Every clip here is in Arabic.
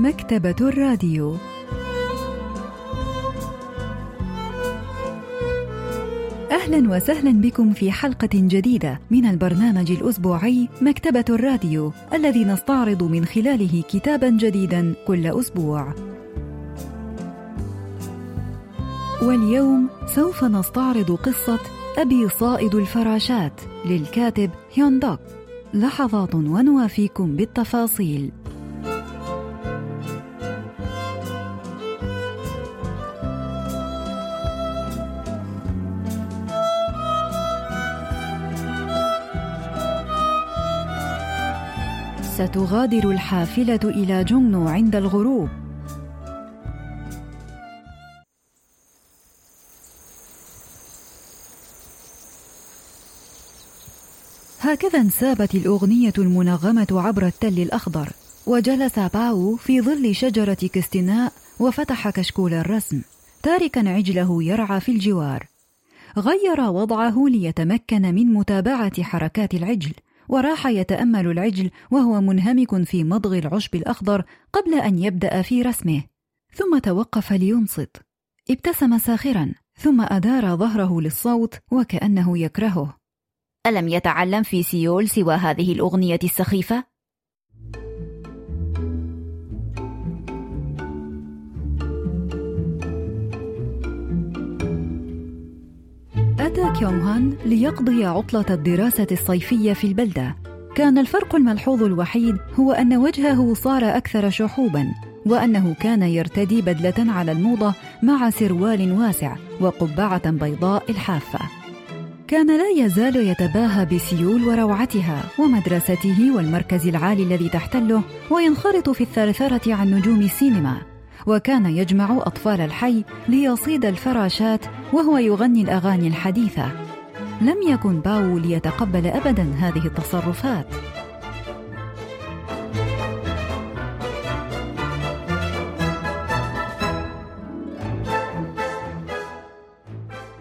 مكتبة الراديو أهلا وسهلا بكم في حلقة جديدة من البرنامج الأسبوعي مكتبة الراديو الذي نستعرض من خلاله كتابا جديدا كل أسبوع. واليوم سوف نستعرض قصة أبي صائد الفراشات للكاتب هيون دوك. لحظات ونوافيكم بالتفاصيل. ستغادر الحافلة إلى جونغنو عند الغروب. هكذا انسابت الأغنية المنغمة عبر التل الأخضر وجلس باو في ظل شجرة كستناء وفتح كشكول الرسم تاركا عجله يرعى في الجوار. غير وضعه ليتمكن من متابعة حركات العجل وراح يتأمل العجل وهو منهمك في مضغ العشب الأخضر قبل أن يبدأ في رسمه. ثم توقف لينصت. ابتسم ساخرا ثم أدار ظهره للصوت وكأنه يكرهه. ألم يتعلم في سيول سوى هذه الأغنية السخيفة؟ أتى كيونغ هان ليقضي عطلة الدراسة الصيفية في البلدة. كان الفرق الملحوظ الوحيد هو أن وجهه صار أكثر شحوبا، وأنه كان يرتدي بدلة على الموضة مع سروال واسع وقبعة بيضاء الحافة. كان لا يزال يتباهى بسيول وروعتها ومدرسته والمركز العالي الذي تحتله وينخرط في الثرثرة عن نجوم السينما وكان يجمع أطفال الحي ليصيد الفراشات وهو يغني الأغاني الحديثة. لم يكن باو ليتقبل أبدا هذه التصرفات.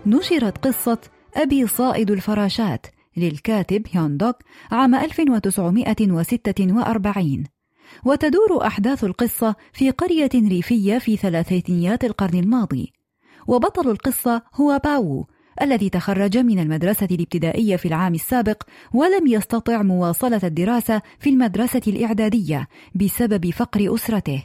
نشرت قصة أبي صائد الفراشات للكاتب هيون دوك عام 1946 وتدور أحداث القصة في قرية ريفية في ثلاثينيات القرن الماضي وبطل القصة هو باو الذي تخرج من المدرسة الابتدائية في العام السابق ولم يستطع مواصلة الدراسة في المدرسة الإعدادية بسبب فقر أسرته.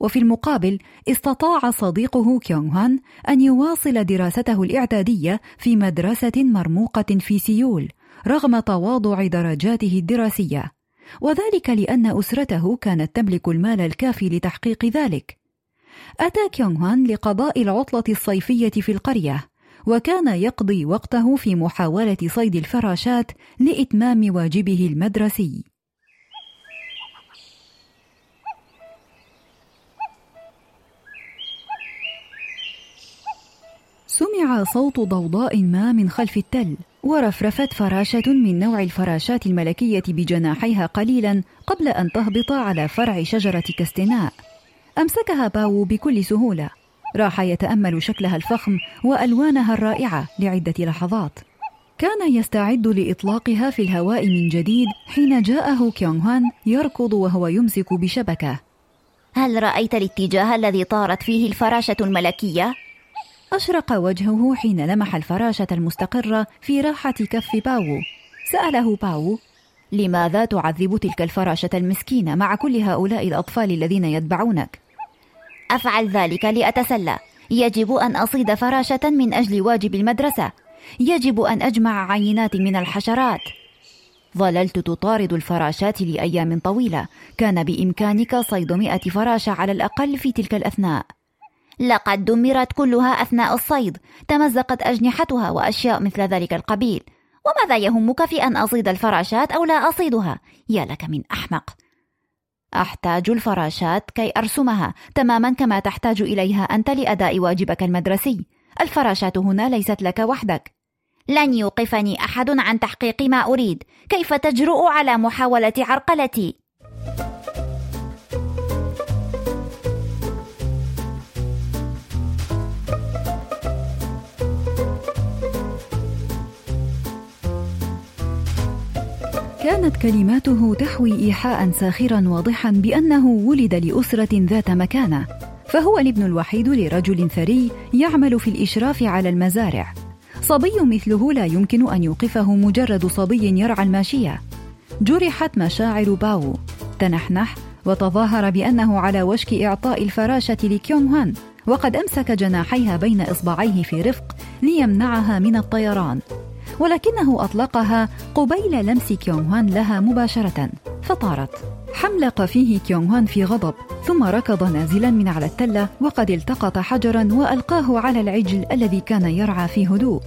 وفي المقابل استطاع صديقه كيونغ هوان أن يواصل دراسته الإعدادية في مدرسة مرموقة في سيول رغم تواضع درجاته الدراسية وذلك لأن أسرته كانت تملك المال الكافي لتحقيق ذلك. أتى كيونغ هوان لقضاء العطلة الصيفية في القرية، وكان يقضي وقته في محاولة صيد الفراشات لإتمام واجبه المدرسي. سمع صوت ضوضاء ما من خلف التل ورفرفت فراشة من نوع الفراشات الملكية بجناحيها قليلا قبل أن تهبط على فرع شجرة كستناء أمسكها باو بكل سهولة. راح يتأمل شكلها الفخم وألوانها الرائعة لعدة لحظات. كان يستعد لإطلاقها في الهواء من جديد حين جاءه كيونغ هان يركض وهو يمسك بشبكة. هل رأيت الاتجاه الذي طارت فيه الفراشة الملكية؟ أشرق وجهه حين لمح الفراشة المستقرة في راحة كف باو. سأله باو لماذا تعذب تلك الفراشة المسكينة مع كل هؤلاء الأطفال الذين يتبعونك؟ أفعل ذلك لأتسلى. يجب أن أصيد فراشة من أجل واجب المدرسة. يجب أن أجمع عينات من الحشرات. ظللت تطارد الفراشات لأيام طويلة. كان بإمكانك صيد مئة فراشة على الأقل في تلك الأثناء. لقد دمرت كلها أثناء الصيد تمزقت أجنحتها وأشياء مثل ذلك القبيل. وماذا يهمك في أن أصيد الفراشات أو لا أصيدها؟ يا لك من أحمق. أحتاج الفراشات كي أرسمها تماما كما تحتاج إليها أنت لأداء واجبك المدرسي. الفراشات هنا ليست لك وحدك. لن يوقفني أحد عن تحقيق ما أريد. كيف تجرؤ على محاولة عرقلتي؟ كانت كلماته تحوي إيحاء ساخرا واضحا بأنه ولد لأسرة ذات مكانة فهو الابن الوحيد لرجل ثري يعمل في الإشراف على المزارع. صبي مثله لا يمكن أن يوقفه مجرد صبي يرعى الماشية. جرحت مشاعر باو. تنحنح وتظاهر بأنه على وشك إعطاء الفراشة لكيونغ هان وقد أمسك جناحيها بين إصبعيه في رفق ليمنعها من الطيران. ولكنه أطلقها قبيل لمس كيونغ هوان لها مباشرة فطارت. حملق فيه كيونغ هوان في غضب ثم ركض نازلا من على التلة وقد التقط حجرا وألقاه على العجل الذي كان يرعى في هدوء.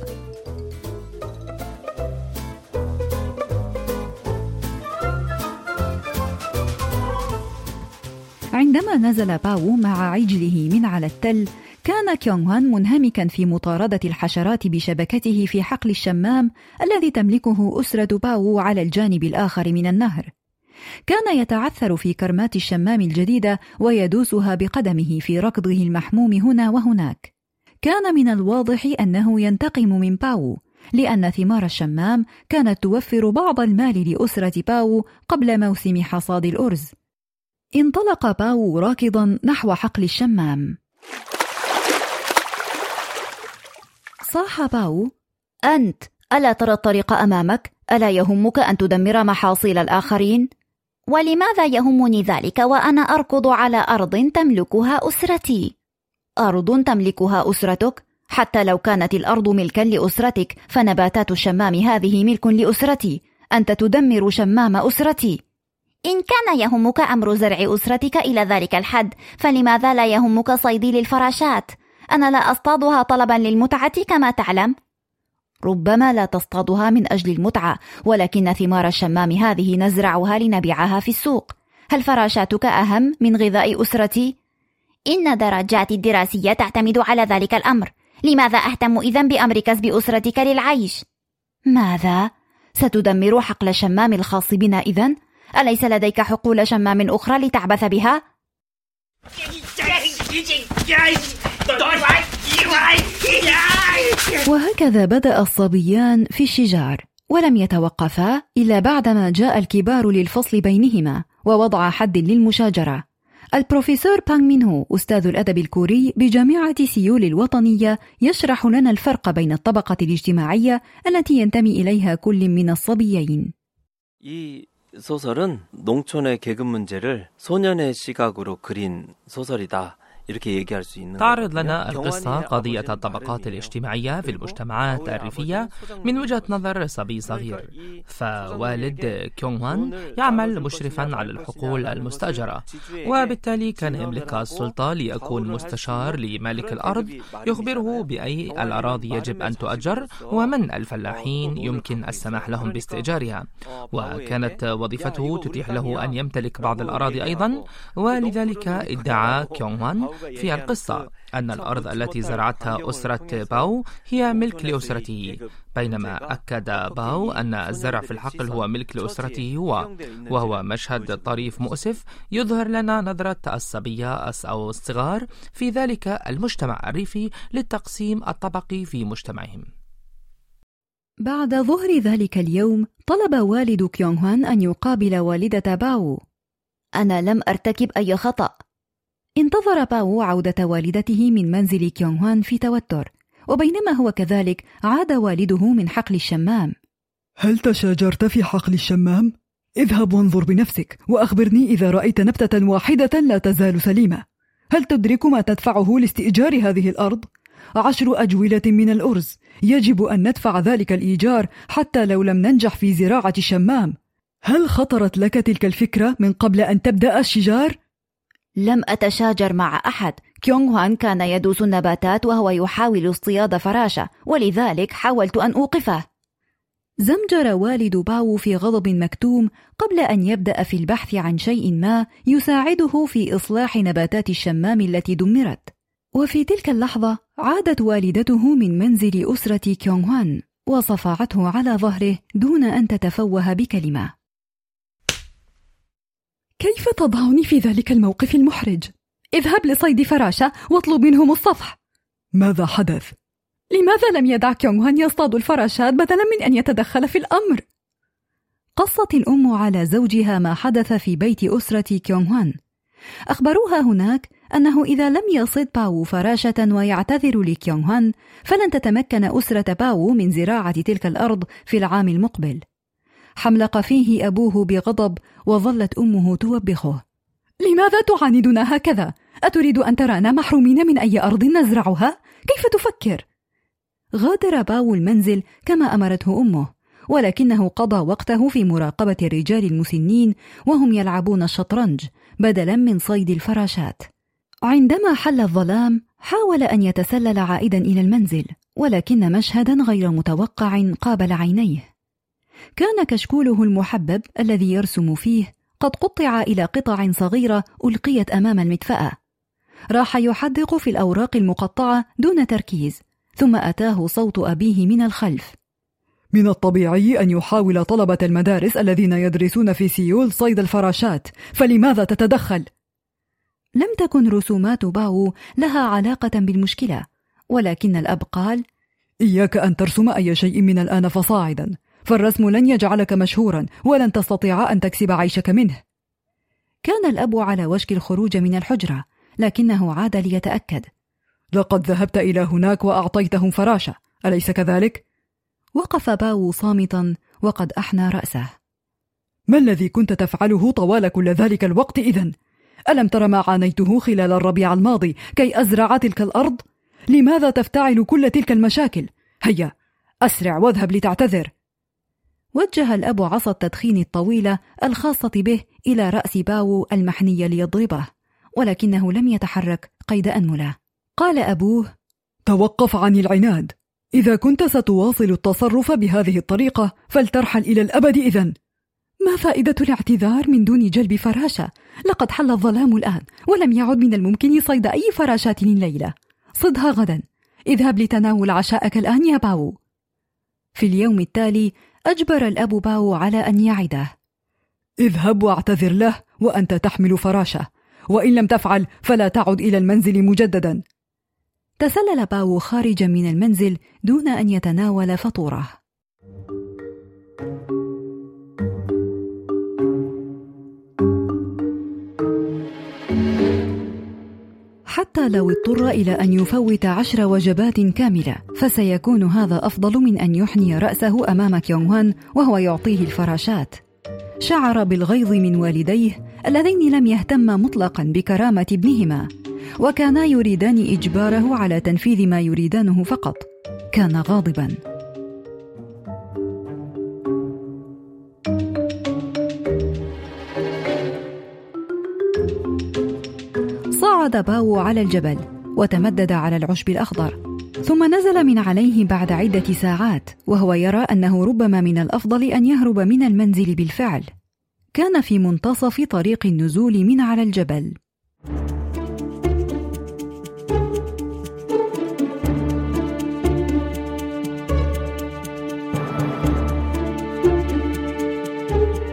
عندما نزل باو مع عجله من على التل كان كيونغ هوان منهمكا في مطاردة الحشرات بشبكته في حقل الشمام الذي تملكه أسرة باو على الجانب الآخر من النهر. كان يتعثر في كرمات الشمام الجديدة ويدوسها بقدمه في ركضه المحموم هنا وهناك. كان من الواضح أنه ينتقم من باو لأن ثمار الشمام كانت توفر بعض المال لأسرة باو قبل موسم حصاد الأرز. انطلق باو راكضا نحو حقل الشمام. صاح باو أنت ألا ترى الطريق أمامك؟ ألا يهمك أن تدمر محاصيل الآخرين؟ ولماذا يهمني ذلك وأنا أركض على أرض تملكها أسرتي؟ أرض تملكها أسرتك؟ حتى لو كانت الأرض ملكا لأسرتك فنباتات الشمام هذه ملك لأسرتي أنت تدمر شمام أسرتي إن كان يهمك أمر زرع أسرتك إلى ذلك الحد فلماذا لا يهمك صيدي للفراشات؟ أنا لا أصطادها طلبا للمتعة كما تعلم ربما لا تصطادها من أجل المتعة ولكن ثمار الشمام هذه نزرعها لنبيعها في السوق هل فراشاتك أهم من غذاء أسرتي؟ إن درجاتي الدراسية تعتمد على ذلك الأمر لماذا أهتم إذا بأمر كسب أسرتك للعيش؟ ماذا؟ ستدمر حقل الشمام الخاص بنا إذا؟ أليس لديك حقول شمام أخرى لتعبث بها؟ وهكذا بدأ الصبيان في الشجار ولم يتوقفا إلا بعدما جاء الكبار للفصل بينهما ووضع حد للمشاجرة البروفيسور بانغ مين هو أستاذ الأدب الكوري بجامعة سيول الوطنية يشرح لنا الفرق بين الطبقة الاجتماعية التي ينتمي إليها كل من الصبيين. 이 소설은 농촌의 계급 문제를 소년의 시각으로 그린 소설이다. تعرض لنا القصة قضية الطبقات الاجتماعية في المجتمعات الريفية من وجهة نظر صبي صغير. فوالد كيونغ وان يعمل مشرفا على الحقول المستأجرة وبالتالي كان يملك السلطة ليكون مستشار لمالك الأرض. يخبره بأي الأراضي يجب أن تؤجر ومن الفلاحين يمكن السماح لهم باستئجارها. وكانت وظيفته تتيح له أن يمتلك بعض الأراضي أيضا. ولذلك ادعى كيونغ وان في القصة أن الأرض التي زرعتها أسرة باو هي ملك لأسرته بينما أكد باو أن الزرع في الحقل هو ملك لأسرته هو وهو مشهد طريف مؤسف يظهر لنا نظرة الصبية أو الصغار في ذلك المجتمع الريفي للتقسيم الطبقي في مجتمعهم. بعد ظهر ذلك اليوم طلب والد كيونغ هوان أن يقابل والدة باو. أنا لم أرتكب أي خطأ. انتظر باو عودة والدته من منزل كيونغ هوان في توتر وبينما هو كذلك عاد والده من حقل الشمام هل تشاجرت في حقل الشمام؟ اذهب وانظر بنفسك وأخبرني إذا رأيت نبتة واحدة لا تزال سليمة هل تدرك ما تدفعه لاستئجار هذه الأرض؟ عشر أجولة من الأرز يجب أن ندفع ذلك الإيجار حتى لو لم ننجح في زراعة الشمام هل خطرت لك تلك الفكرة من قبل أن تبدأ الشجار؟ لم أتشاجر مع أحد. كيونغ هان كان يدوس النباتات وهو يحاول اصطياد فراشة ولذلك حاولت أن أوقفه. زمجر والد باو في غضب مكتوم قبل أن يبدأ في البحث عن شيء ما يساعده في إصلاح نباتات الشمام التي دمرت. وفي تلك اللحظة عادت والدته من منزل أسرة كيونغ هان وصفعته على ظهره دون أن تتفوه بكلمة. كيف تضعني في ذلك الموقف المحرج؟ اذهب لصيد فراشة واطلب منهم الصفح ماذا حدث؟ لماذا لم يدع كيونغ هوان يصطاد الفراشات بدلا من أن يتدخل في الأمر؟ قصت الأم على زوجها ما حدث في بيت أسرة كيونغ هوان أخبروها هناك أنه إذا لم يصد باو فراشة ويعتذر لكيونغ هوان فلن تتمكن أسرة باو من زراعة تلك الأرض في العام المقبل حملق فيه أبوه بغضب وظلت أمه توبخه لماذا تعاندنا هكذا؟ أتريد أن ترانا محرومين من أي أرض نزرعها؟ كيف تفكر؟ غادر باو المنزل كما أمرته أمه ولكنه قضى وقته في مراقبة الرجال المسنين وهم يلعبون الشطرنج بدلا من صيد الفراشات عندما حل الظلام حاول أن يتسلل عائدا إلى المنزل ولكن مشهدا غير متوقع قابل عينيه كان كشكوله المحبب الذي يرسم فيه قد قطع إلى قطع صغيرة ألقيت أمام المدفأة. راح يحدق في الأوراق المقطعة دون تركيز ثم أتاه صوت أبيه من الخلف. من الطبيعي أن يحاول طلبة المدارس الذين يدرسون في سيول صيد الفراشات فلماذا تتدخل؟ لم تكن رسومات باو لها علاقة بالمشكلة ولكن الأب قال إياك أن ترسم أي شيء من الآن فصاعدا. فالرسم لن يجعلك مشهورا ولن تستطيع أن تكسب عيشك منه كان الأب على وشك الخروج من الحجرة لكنه عاد ليتأكد لقد ذهبت إلى هناك وأعطيتهم فراشة أليس كذلك؟ وقف باو صامتا وقد أحنى رأسه ما الذي كنت تفعله طوال كل ذلك الوقت إذن؟ ألم تر ما عانيته خلال الربيع الماضي كي أزرع تلك الأرض؟ لماذا تفتعل كل تلك المشاكل؟ هيا أسرع واذهب لتعتذر وجه الأب عصا التدخين الطويلة الخاصة به إلى رأس باو المحني ليضربه ولكنه لم يتحرك قيد أنملة. قال أبوه توقف عن العناد. إذا كنت ستواصل التصرف بهذه الطريقة فلترحل إلى الأبد إذن. ما فائدة الاعتذار من دون جلب فراشة؟ لقد حل الظلام الآن ولم يعد من الممكن صيد أي فراشات الليلة صدها غدا. اذهب لتناول عشاءك الآن يا باو. في اليوم التالي أجبر الأب باو على أن يعده. اذهب واعتذر له وأنت تحمل فراشة وإن لم تفعل فلا تعد إلى المنزل مجددا. تسلل باو خارجا من المنزل دون أن يتناول فطوره. حتى لو اضطر إلى أن يفوت عشر وجبات كاملة فسيكون هذا أفضل من أن يحني رأسه أمام كيونغ وهو يعطيه الفراشات. شعر بالغيظ من والديه اللذين لم يهتما مطلقا بكرامة ابنهما وكانا يريدان إجباره على تنفيذ ما يريدانه فقط. كان غاضبا. صعد باو على الجبل وتمدد على العشب الأخضر ثم نزل من عليه بعد عدة ساعات وهو يرى أنه ربما من الأفضل أن يهرب من المنزل بالفعل. كان في منتصف طريق النزول من على الجبل.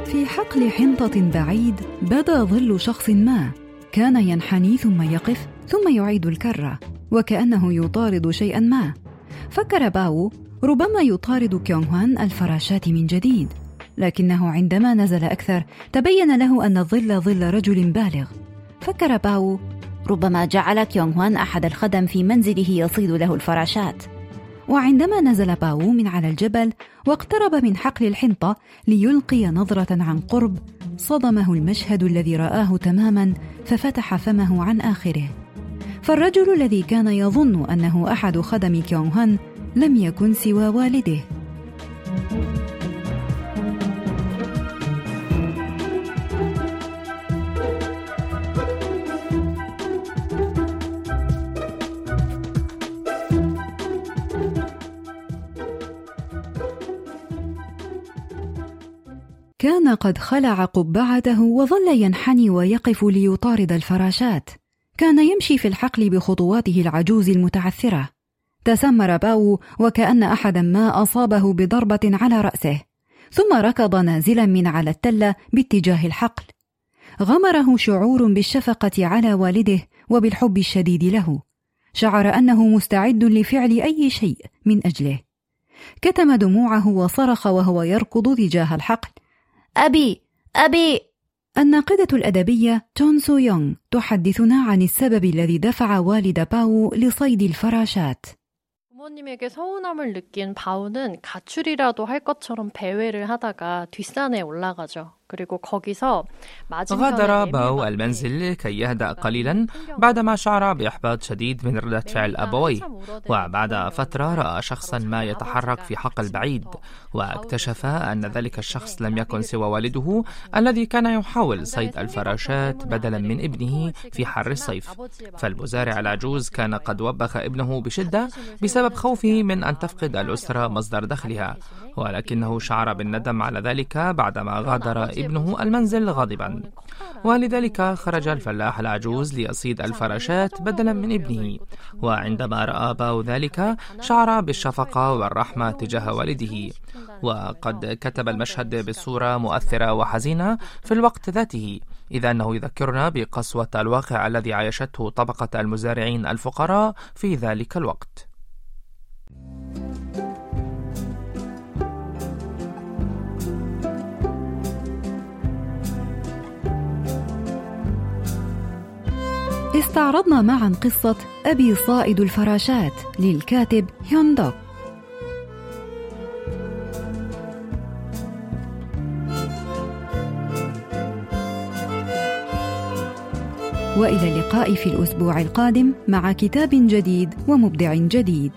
في حقل حنطة بعيد بدا ظل شخص ما كان ينحني ثم يقف ثم يعيد الكرة وكأنه يطارد شيئا ما. فكر باو ربما يطارد كيونغ هوان الفراشات من جديد لكنه عندما نزل أكثر تبين له أن الظل ظل رجل بالغ. فكر باو ربما جعل كيونغ هوان أحد الخدم في منزله يصيد له الفراشات. وعندما نزل باو من على الجبل واقترب من حقل الحنطة ليلقي نظرة عن قرب صدمه المشهد الذي رآه تماما ففتح فمه عن آخره. فالرجل الذي كان يظن أنه أحد خدم كيونغ هان لم يكن سوى والده. كان قد خلع قبعته وظل ينحني ويقف ليطارد الفراشات. كان يمشي في الحقل بخطواته العجوز المتعثرة. تسمر باو وكأن أحدا ما أصابه بضربة على رأسه. ثم ركض نازلا من على التله باتجاه الحقل. غمره شعور بالشفقة على والده وبالحب الشديد له. شعر أنه مستعد لفعل أي شيء من أجله. كتم دموعه وصرخ وهو يركض تجاه الحقل. أبي أبي الناقدة الأدبية تون سو يونغ تحدثنا عن السبب الذي دفع والد باو لصيد الفراشات 부모님에게 서운함을 느낀 바우는 가출이라도 할 것처럼 배회를 하다가 뒷산에 올라가죠. غادر باو المنزل كي يهدأ قليلا بعدما شعر بإحباط شديد من ردة فعل أبويه وبعد فترة رأى شخصا ما يتحرك في حقل بعيد واكتشف أن ذلك الشخص لم يكن سوى والده الذي كان يحاول صيد الفراشات بدلا من ابنه في حر الصيف. فالمزارع العجوز كان قد وبخ ابنه بشدة بسبب خوفه من أن تفقد الأسرة مصدر دخلها. ولكنه شعر بالندم على ذلك بعدما غادر ابنه المنزل غاضبا. ولذلك خرج الفلاح العجوز ليصيد الفراشات بدلا من ابنه. وعندما رأى باو ذلك شعر بالشفقة والرحمة تجاه والده. وقد كتب المشهد بصورة مؤثرة وحزينة في الوقت ذاته إذ أنه يذكرنا بقسوة الواقع الذي عايشته طبقة المزارعين الفقراء في ذلك الوقت. استعرضنا معا قصة أبي صائد الفراشات للكاتب هيون دوك وإلى اللقاء في الأسبوع القادم مع كتاب جديد ومبدع جديد.